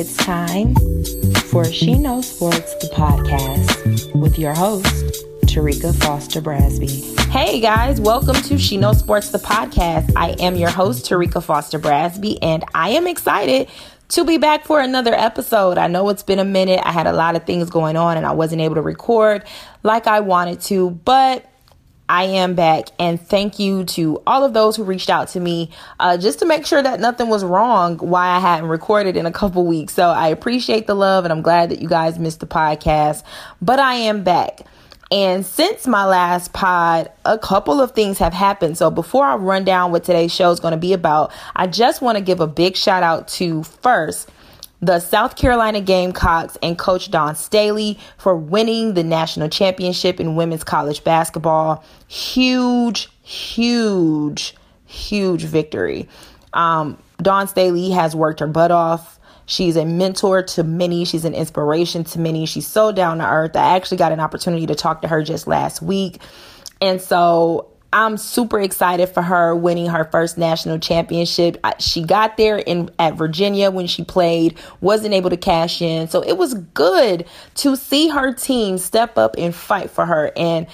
It's time for She Knows Sports, the podcast, with your host, Terrika Foster Brasby. Hey guys, welcome to She Knows Sports, the podcast. I am your host, Terrika Foster Brasby, and I am excited to be back for another episode. I know it's been a minute. I had a lot of things going on and I wasn't able to record like I wanted to, but I am back, and thank you to all of those who reached out to me uh, just to make sure that nothing was wrong why I hadn't recorded in a couple weeks. So I appreciate the love, and I'm glad that you guys missed the podcast. But I am back. And since my last pod, a couple of things have happened. So before I run down what today's show is going to be about, I just want to give a big shout out to first the South Carolina Gamecocks and Coach Dawn Staley for winning the national championship in women's college basketball. Huge, huge, huge victory. Um, Dawn Staley has worked her butt off. She's a mentor to many. She's an inspiration to many. She's so down to earth. I actually got an opportunity to talk to her just last week. And so I'm super excited for her winning her first national championship. She got there in at Virginia when she played, wasn't able to cash in. So it was good to see her team step up and fight for her and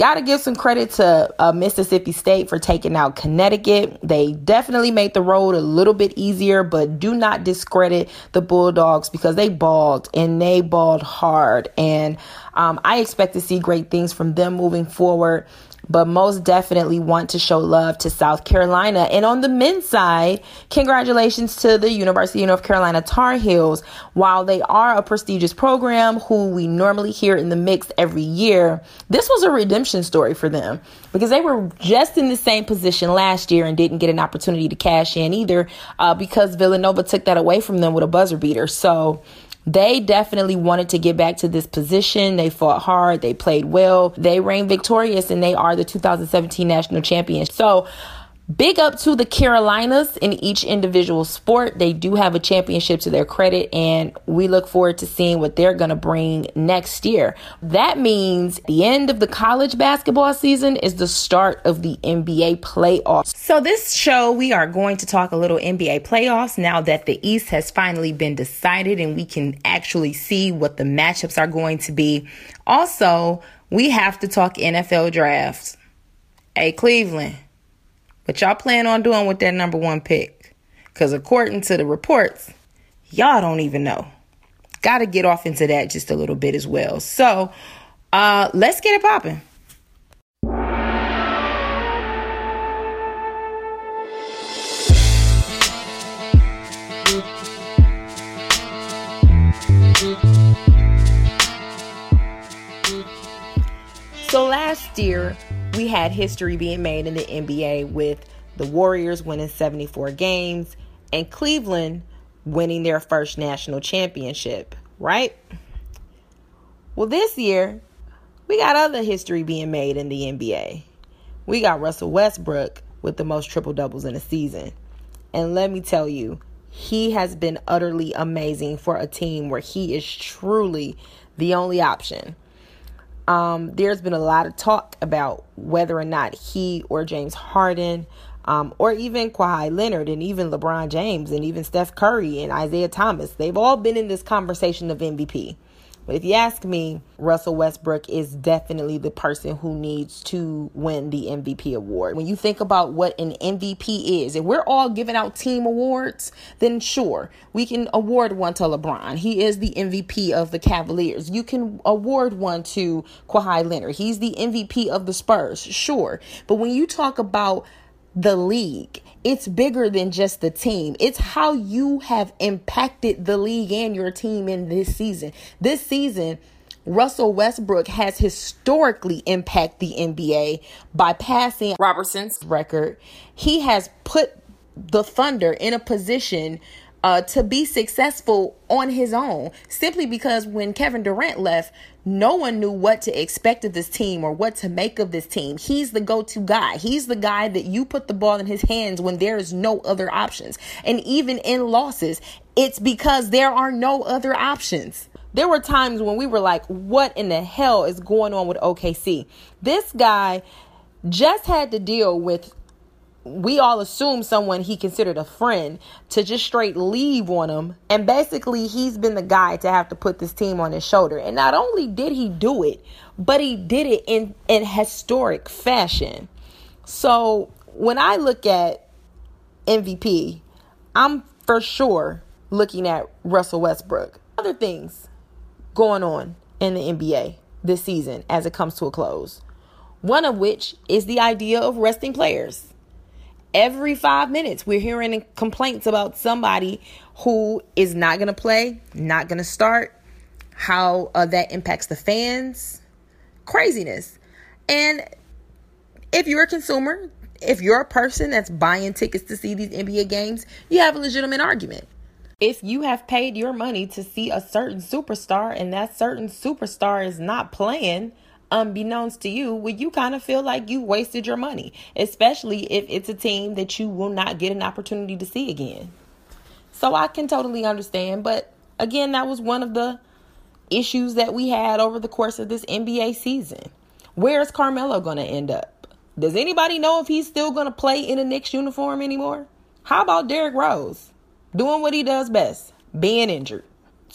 Got to give some credit to uh, Mississippi State for taking out Connecticut. They definitely made the road a little bit easier, but do not discredit the Bulldogs because they balled and they balled hard. And um, I expect to see great things from them moving forward but most definitely want to show love to South Carolina. And on the men's side, congratulations to the University of North Carolina Tar Heels. While they are a prestigious program who we normally hear in the mix every year, this was a redemption story for them because they were just in the same position last year and didn't get an opportunity to cash in either uh, because Villanova took that away from them with a buzzer beater. So, they definitely wanted to get back to this position. They fought hard, they played well, they reigned victorious, and they are the 2017 national champions. So, Big up to the Carolinas in each individual sport. They do have a championship to their credit, and we look forward to seeing what they're going to bring next year. That means the end of the college basketball season is the start of the NBA playoffs. So, this show, we are going to talk a little NBA playoffs now that the East has finally been decided and we can actually see what the matchups are going to be. Also, we have to talk NFL drafts. Hey, Cleveland. What y'all plan on doing with that number one pick? Because according to the reports, y'all don't even know. Got to get off into that just a little bit as well. So uh, let's get it popping. So last year, we had history being made in the NBA with the Warriors winning 74 games and Cleveland winning their first national championship, right? Well, this year, we got other history being made in the NBA. We got Russell Westbrook with the most triple doubles in a season. And let me tell you, he has been utterly amazing for a team where he is truly the only option. Um, there's been a lot of talk about whether or not he or James Harden, um, or even Kawhi Leonard, and even LeBron James, and even Steph Curry and Isaiah Thomas, they've all been in this conversation of MVP. But if you ask me, Russell Westbrook is definitely the person who needs to win the MVP award. When you think about what an MVP is, if we're all giving out team awards, then sure, we can award one to LeBron. He is the MVP of the Cavaliers. You can award one to Kawhi Leonard. He's the MVP of the Spurs, sure. But when you talk about the league. It's bigger than just the team. It's how you have impacted the league and your team in this season. This season, Russell Westbrook has historically impacted the NBA by passing Robertson's record. He has put the Thunder in a position uh, to be successful on his own simply because when Kevin Durant left, no one knew what to expect of this team or what to make of this team. He's the go to guy. He's the guy that you put the ball in his hands when there is no other options. And even in losses, it's because there are no other options. There were times when we were like, what in the hell is going on with OKC? This guy just had to deal with we all assume someone he considered a friend to just straight leave on him. And basically, he's been the guy to have to put this team on his shoulder. And not only did he do it, but he did it in, in historic fashion. So when I look at MVP, I'm for sure looking at Russell Westbrook. Other things going on in the NBA this season as it comes to a close. One of which is the idea of resting players every five minutes we're hearing complaints about somebody who is not going to play, not going to start, how uh, that impacts the fans. Craziness. And if you're a consumer, if you're a person that's buying tickets to see these NBA games, you have a legitimate argument. If you have paid your money to see a certain superstar and that certain superstar is not playing, unbeknownst to you, would you kind of feel like you wasted your money, especially if it's a team that you will not get an opportunity to see again. So I can totally understand, but again, that was one of the issues that we had over the course of this NBA season. Where is Carmelo going to end up? Does anybody know if he's still going to play in a Knicks uniform anymore? How about Derrick Rose doing what he does best, being injured?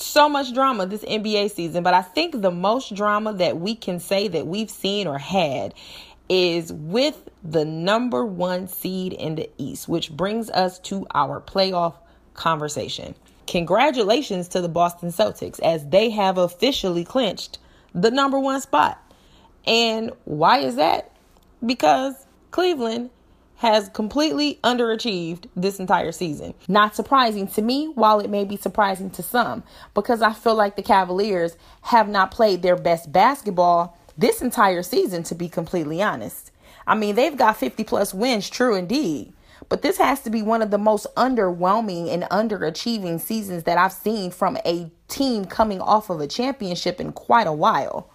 So much drama this NBA season, but I think the most drama that we can say that we've seen or had is with the number one seed in the East, which brings us to our playoff conversation. Congratulations to the Boston Celtics as they have officially clinched the number one spot. And why is that? Because Cleveland has completely underachieved this entire season. Not surprising to me, while it may be surprising to some, because I feel like the Cavaliers have not played their best basketball this entire season, to be completely honest. I mean, they've got 50 plus wins, true indeed. But this has to be one of the most underwhelming and underachieving seasons that I've seen from a team coming off of a championship in quite a while.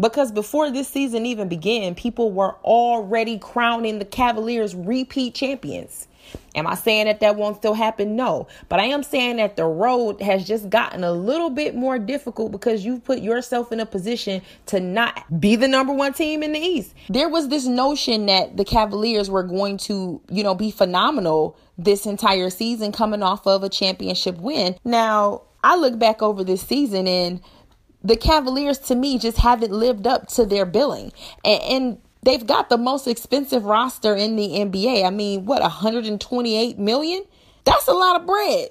Because before this season even began, people were already crowning the Cavaliers repeat champions. Am I saying that that won't still happen? No. But I am saying that the road has just gotten a little bit more difficult because you've put yourself in a position to not be the number one team in the East. There was this notion that the Cavaliers were going to, you know, be phenomenal this entire season coming off of a championship win. Now, I look back over this season and the Cavaliers to me just haven't lived up to their billing. And, and they've got the most expensive roster in the NBA. I mean, what, 128 million? That's a lot of bread.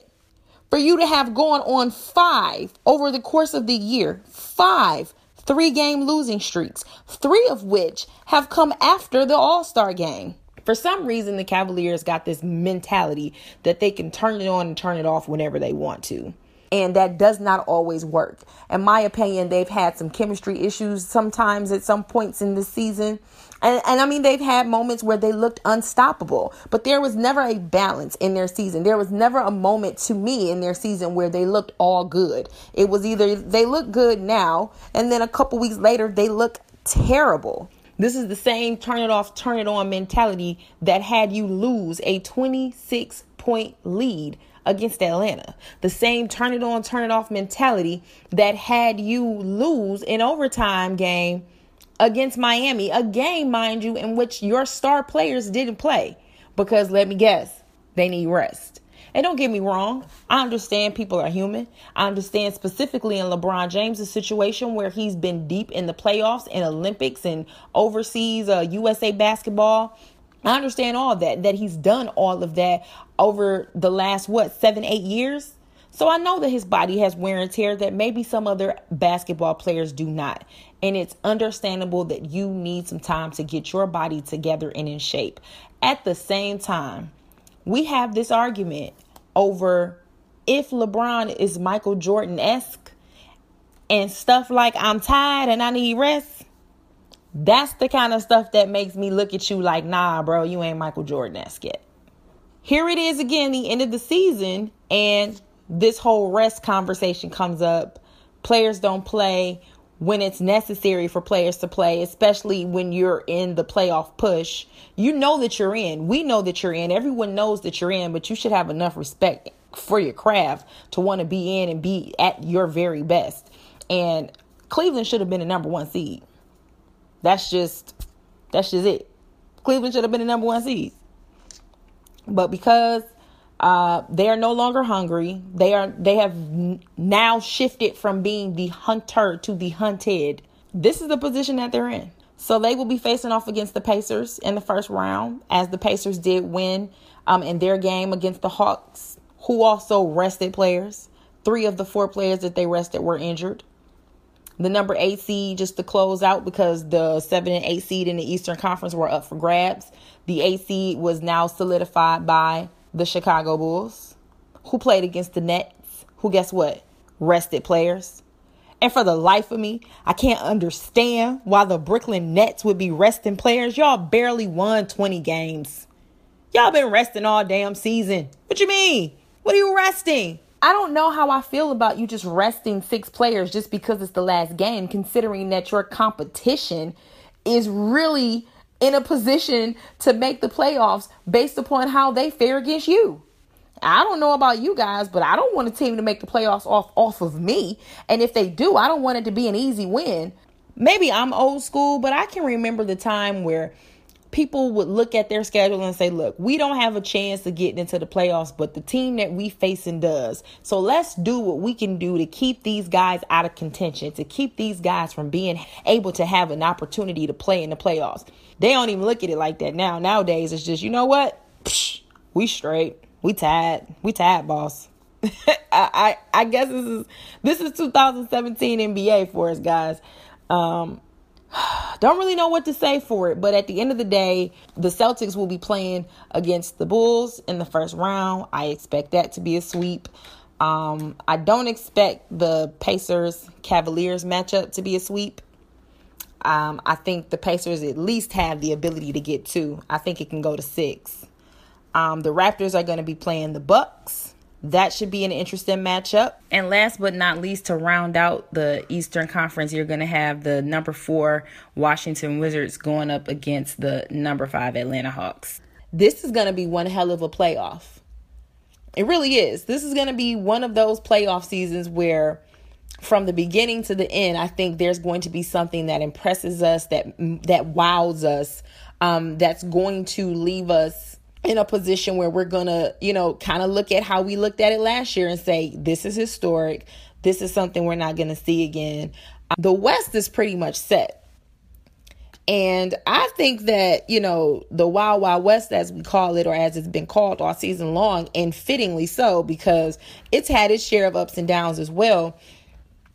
For you to have gone on five over the course of the year, five three game losing streaks, three of which have come after the All Star game. For some reason, the Cavaliers got this mentality that they can turn it on and turn it off whenever they want to and that does not always work. In my opinion, they've had some chemistry issues sometimes at some points in the season. And, and I mean, they've had moments where they looked unstoppable, but there was never a balance in their season. There was never a moment to me in their season where they looked all good. It was either they look good now, and then a couple weeks later, they look terrible. This is the same turn it off, turn it on mentality that had you lose a 26 point lead against Atlanta. The same turn it on, turn it off mentality that had you lose an overtime game against Miami, a game, mind you, in which your star players didn't play because let me guess, they need rest. And don't get me wrong, I understand people are human. I understand specifically in LeBron James' situation where he's been deep in the playoffs and Olympics and overseas uh, USA basketball I understand all that, that he's done all of that over the last, what, seven, eight years? So I know that his body has wear and tear that maybe some other basketball players do not. And it's understandable that you need some time to get your body together and in shape. At the same time, we have this argument over if LeBron is Michael Jordan esque and stuff like I'm tired and I need rest that's the kind of stuff that makes me look at you like, nah, bro, you ain't Michael Jordan esque yet. Here it is again, the end of the season, and this whole rest conversation comes up. Players don't play when it's necessary for players to play, especially when you're in the playoff push. You know that you're in. We know that you're in. Everyone knows that you're in, but you should have enough respect for your craft to want to be in and be at your very best. And Cleveland should have been the number one seed. That's just that's just it. Cleveland should have been the number one seed. But because uh, they are no longer hungry, they are they have n- now shifted from being the hunter to the hunted. This is the position that they're in. So they will be facing off against the Pacers in the first round, as the Pacers did win um, in their game against the Hawks, who also rested players. Three of the four players that they rested were injured. The number eight seed just to close out because the seven and eight seed in the Eastern Conference were up for grabs. The seed was now solidified by the Chicago Bulls, who played against the Nets, who guess what? Rested players. And for the life of me, I can't understand why the Brooklyn Nets would be resting players. Y'all barely won 20 games. Y'all been resting all damn season. What you mean? What are you resting? I don't know how I feel about you just resting six players just because it's the last game, considering that your competition is really in a position to make the playoffs based upon how they fare against you. I don't know about you guys, but I don't want a team to make the playoffs off off of me. And if they do, I don't want it to be an easy win. Maybe I'm old school, but I can remember the time where people would look at their schedule and say, look, we don't have a chance of getting into the playoffs, but the team that we facing does. So let's do what we can do to keep these guys out of contention, to keep these guys from being able to have an opportunity to play in the playoffs. They don't even look at it like that now. Nowadays, it's just, you know what? Psh, we straight. We tied. We tied, boss. I, I I guess this is this is 2017 NBA for us guys. Um, don't really know what to say for it, but at the end of the day, the Celtics will be playing against the Bulls in the first round. I expect that to be a sweep. Um, I don't expect the Pacers Cavaliers matchup to be a sweep. Um, I think the Pacers at least have the ability to get two. I think it can go to six. Um, the Raptors are going to be playing the Bucks. That should be an interesting matchup. And last but not least, to round out the Eastern Conference, you're going to have the number four Washington Wizards going up against the number five Atlanta Hawks. This is going to be one hell of a playoff. It really is. This is going to be one of those playoff seasons where from the beginning to the end, I think there's going to be something that impresses us, that that wows us, um, that's going to leave us in a position where we're to, you know, kind of look at how we looked at it last year and say, this is historic. This is something we're not to see again. Um, the West is pretty much set. And I think that, you know, the Wild Wild West, as we call it, or as it's been called all season long, and fittingly so, because it's had its share of ups and downs as well.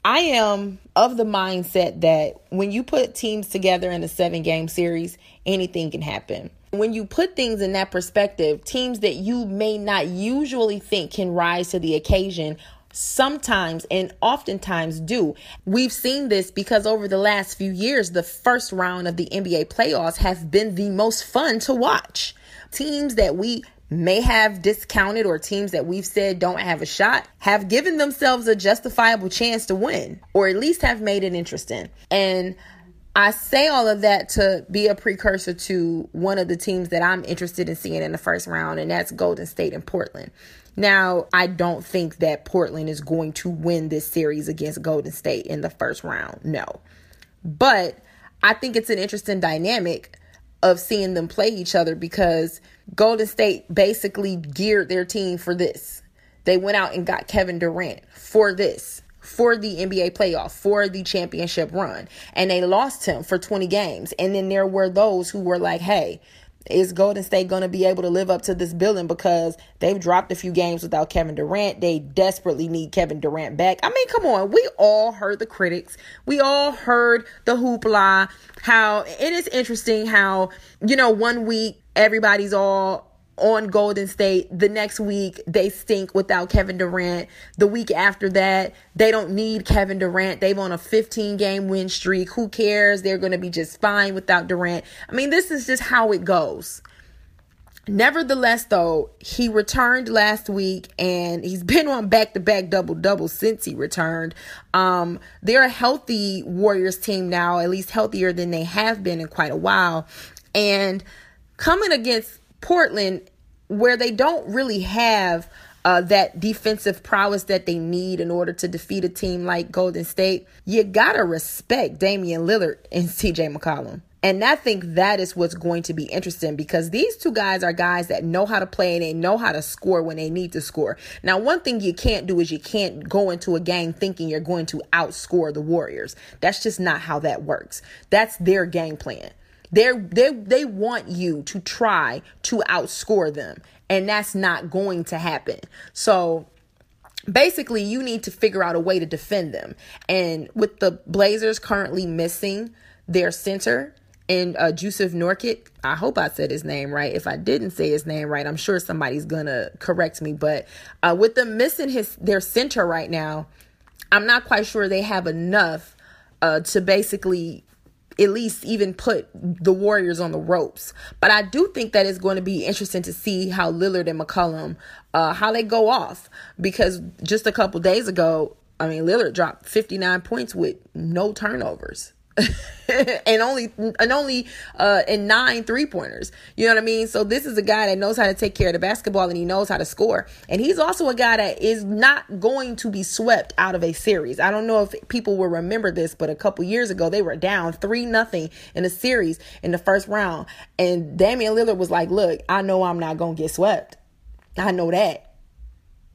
I am of the mindset that when you put teams together in a seven game series, anything can happen. When you put things in that perspective, teams that you may not usually think can rise to the occasion sometimes and oftentimes do. We've seen this because over the last few years, the first round of the NBA playoffs have been the most fun to watch. Teams that we may have discounted or teams that we've said don't have a shot have given themselves a justifiable chance to win or at least have made it interesting. And I say all of that to be a precursor to one of the teams that I'm interested in seeing in the first round, and that's Golden State and Portland. Now, I don't think that Portland is going to win this series against Golden State in the first round. No. But I think it's an interesting dynamic of seeing them play each other because Golden State basically geared their team for this. They went out and got Kevin Durant for this for the NBA playoff, for the championship run. And they lost him for 20 games. And then there were those who were like, hey, is Golden State going to be able to live up to this billing because they've dropped a few games without Kevin Durant? They desperately need Kevin Durant back. I mean, come on. We all heard the critics. We all heard the hoopla. How it is interesting how, you know, one week everybody's all on Golden State. The next week, they stink without Kevin Durant. The week after that, they don't need Kevin Durant. They've on a 15 game win streak. Who cares? They're going to be just fine without Durant. I mean, this is just how it goes. Nevertheless, though, he returned last week and he's been on back to back double double since he returned. Um, they're a healthy Warriors team now, at least healthier than they have been in quite a while. And coming against Portland, where they don't really have uh, that defensive prowess that they need in order to defeat a team like Golden State, you gotta respect Damian Lillard and CJ McCollum. And I think that is what's going to be interesting because these two guys are guys that know how to play and they know how to score when they need to score. Now, one thing you can't do is you can't go into a game thinking you're going to outscore the Warriors. That's just not how that works. That's their game plan. They're, they they want you to try to outscore them, and that's not going to happen. So basically, you need to figure out a way to defend them. And with the Blazers currently missing their center, and uh, Jusuf Nurkic. I hope I said his name right. If I didn't say his name right, I'm sure somebody's gonna correct me. But uh, with them missing his their center right now, I'm not quite sure they have enough uh, to basically at least even put the Warriors on the ropes. But I do think that it's going to be interesting to see how Lillard and McCollum uh, how they go off because just a couple days ago, I mean Lillard dropped 59 points with no turnovers. and only and only uh and nine three pointers. You know what I mean? So this is a guy that knows how to take care of the basketball and he knows how to score. And he's also a guy that is not going to be swept out of a series. I don't know if people will remember this, but a couple years ago they were down three nothing in a series in the first round. And Damian Lillard was like, Look, I know I'm not gonna get swept. I know that.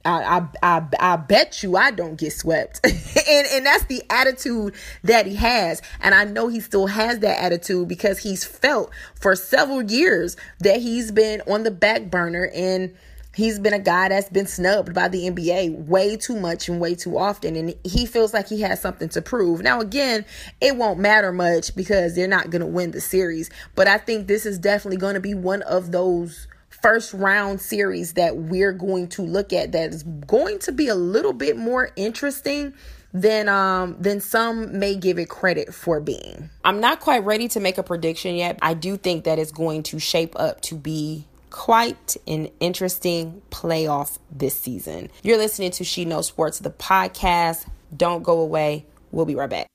I, I, I, I bet you I don't get swept. and, and that's the attitude that he has. And I know he still has that attitude because he's felt for several years that he's been on the back burner and he's been a guy that's been snubbed by the NBA way too much and way too often. And he feels like he has something to prove. Now, again, it won't matter much because they're not going to win the series. But I think this is definitely going to be one of those first round series that we're going to look at that is going to be a little bit more interesting than um than some may give it credit for being. I'm not quite ready to make a prediction yet. I do think that it's going to shape up to be quite an interesting playoff this season. You're listening to She Knows Sports the podcast. Don't go away. We'll be right back.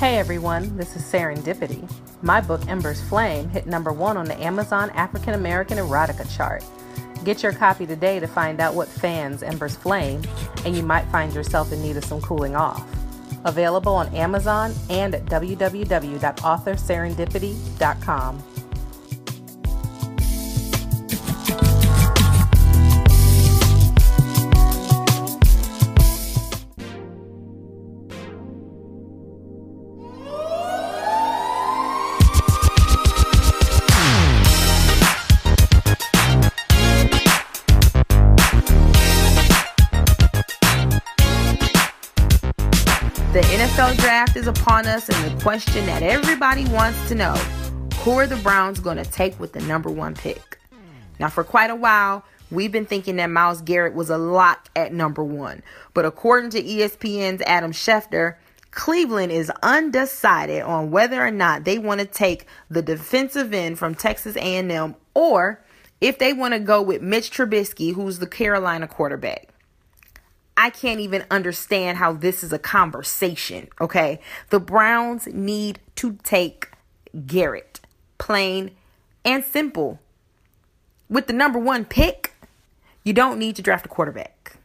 Hey everyone, this is Serendipity. My book Ember's Flame hit number one on the Amazon African American Erotica chart. Get your copy today to find out what fans Ember's Flame, and you might find yourself in need of some cooling off. Available on Amazon and at www.authorserendipity.com. The NFL draft is upon us, and the question that everybody wants to know who are the Browns going to take with the number one pick? Now, for quite a while, we've been thinking that Myles Garrett was a lock at number one. But according to ESPN's Adam Schefter, Cleveland is undecided on whether or not they want to take the defensive end from Texas A&M or if they want to go with Mitch Trubisky, who's the Carolina quarterback. I can't even understand how this is a conversation, okay? The Browns need to take Garrett, plain and simple. With the number one pick, you don't need to draft a quarterback.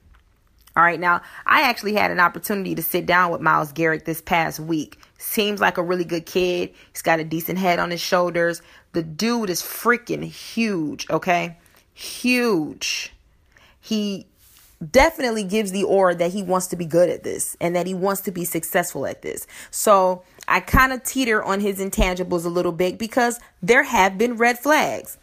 All right, now I actually had an opportunity to sit down with Myles Garrett this past week. Seems like a really good kid. He's got a decent head on his shoulders. The dude is freaking huge, okay? Huge. He definitely gives the aura that he wants to be good at this and that he wants to be successful at this. So I kind of teeter on his intangibles a little bit because there have been red flags.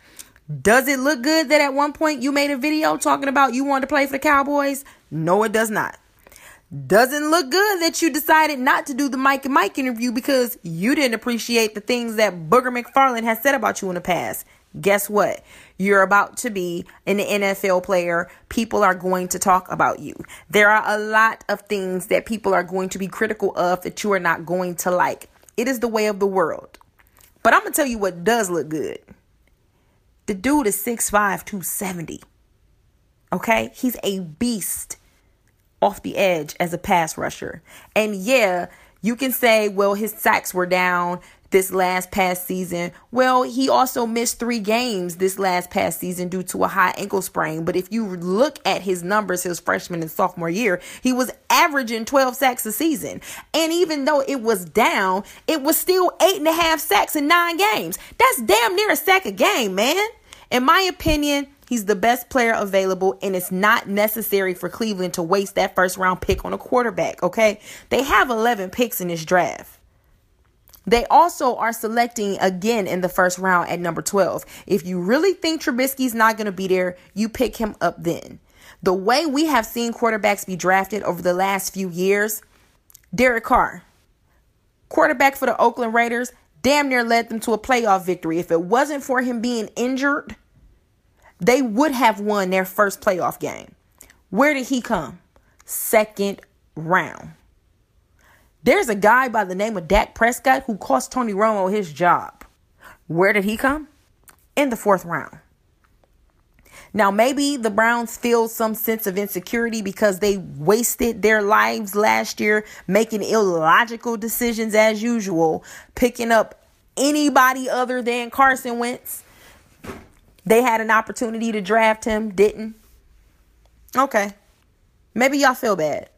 Does it look good that at one point you made a video talking about you wanted to play for the Cowboys? No, it does not. Doesn't look good that you decided not to do the Mike and Mike interview because you didn't appreciate the things that Booger McFarland has said about you in the past. Guess what? You're about to be an NFL player. People are going to talk about you. There are a lot of things that people are going to be critical of that you are not going to like. It is the way of the world. But I'm going to tell you what does look good. The dude is 6'5, 270. Okay? He's a beast off the edge as a pass rusher. And yeah, you can say, well, his sacks were down this last past season. Well, he also missed three games this last past season due to a high ankle sprain. But if you look at his numbers his freshman and sophomore year, he was averaging 12 sacks a season. And even though it was down, it was still eight and a half sacks in nine games. That's damn near a sack a game, man. In my opinion, He's the best player available, and it's not necessary for Cleveland to waste that first round pick on a quarterback, okay? They have 11 picks in this draft. They also are selecting again in the first round at number 12. If you really think Trubisky's not going to be there, you pick him up then. The way we have seen quarterbacks be drafted over the last few years, Derek Carr, quarterback for the Oakland Raiders, damn near led them to a playoff victory. If it wasn't for him being injured, they would have won their first playoff game. Where did he come? Second round. There's a guy by the name of Dak Prescott who cost Tony Romo his job. Where did he come? In the fourth round. Now, maybe the Browns feel some sense of insecurity because they wasted their lives last year making illogical decisions as usual, picking up anybody other than Carson Wentz. They had an opportunity to draft him, didn't. Okay. Maybe y'all feel bad.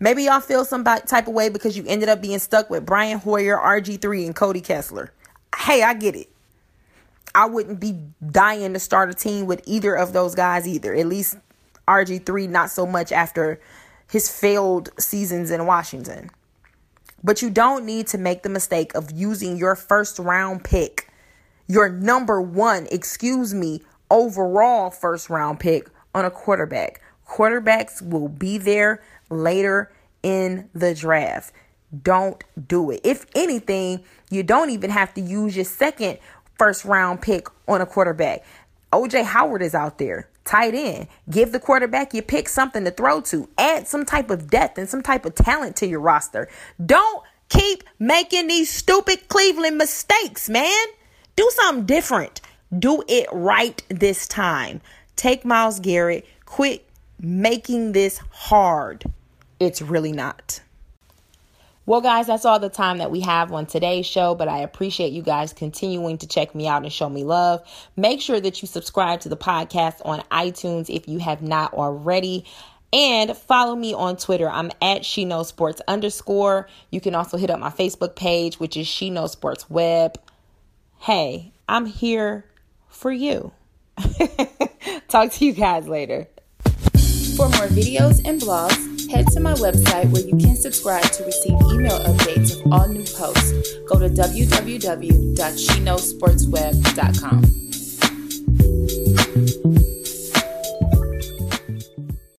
Maybe y'all feel some type of way because you ended up being stuck with Brian Hoyer, RG3, and Cody Kessler. Hey, I get it. I wouldn't be dying to start a team with either of those guys either. At least RG3, not so much after his failed seasons in Washington. But you don't need to make the mistake of using your first round pick, your number one, excuse me, overall first round pick on a quarterback. Quarterbacks will be there later in the draft. Don't do it. If anything, you don't even have to use your second first round pick on a quarterback. OJ Howard is out there, tight end. Give the quarterback your pick something to throw to. Add some type of depth and some type of talent to your roster. Don't keep making these stupid Cleveland mistakes, man. Do something different. Do it right this time. Take Myles Garrett. Quit making this hard it's really not. Well, guys, that's all the time that we have on today's show, but I appreciate you guys continuing to check me out and show me love. Make sure that you subscribe to the podcast on iTunes if you have not already. And follow me on Twitter. I'm at She Knows Sports underscore. You can also hit up my Facebook page, which is She Knows Sports Web. Hey, I'm here for you. Talk to you guys later. More videos and blogs, head to my website where you can subscribe to receive email updates of all new posts. Go to www.sheknowsportsweb.com.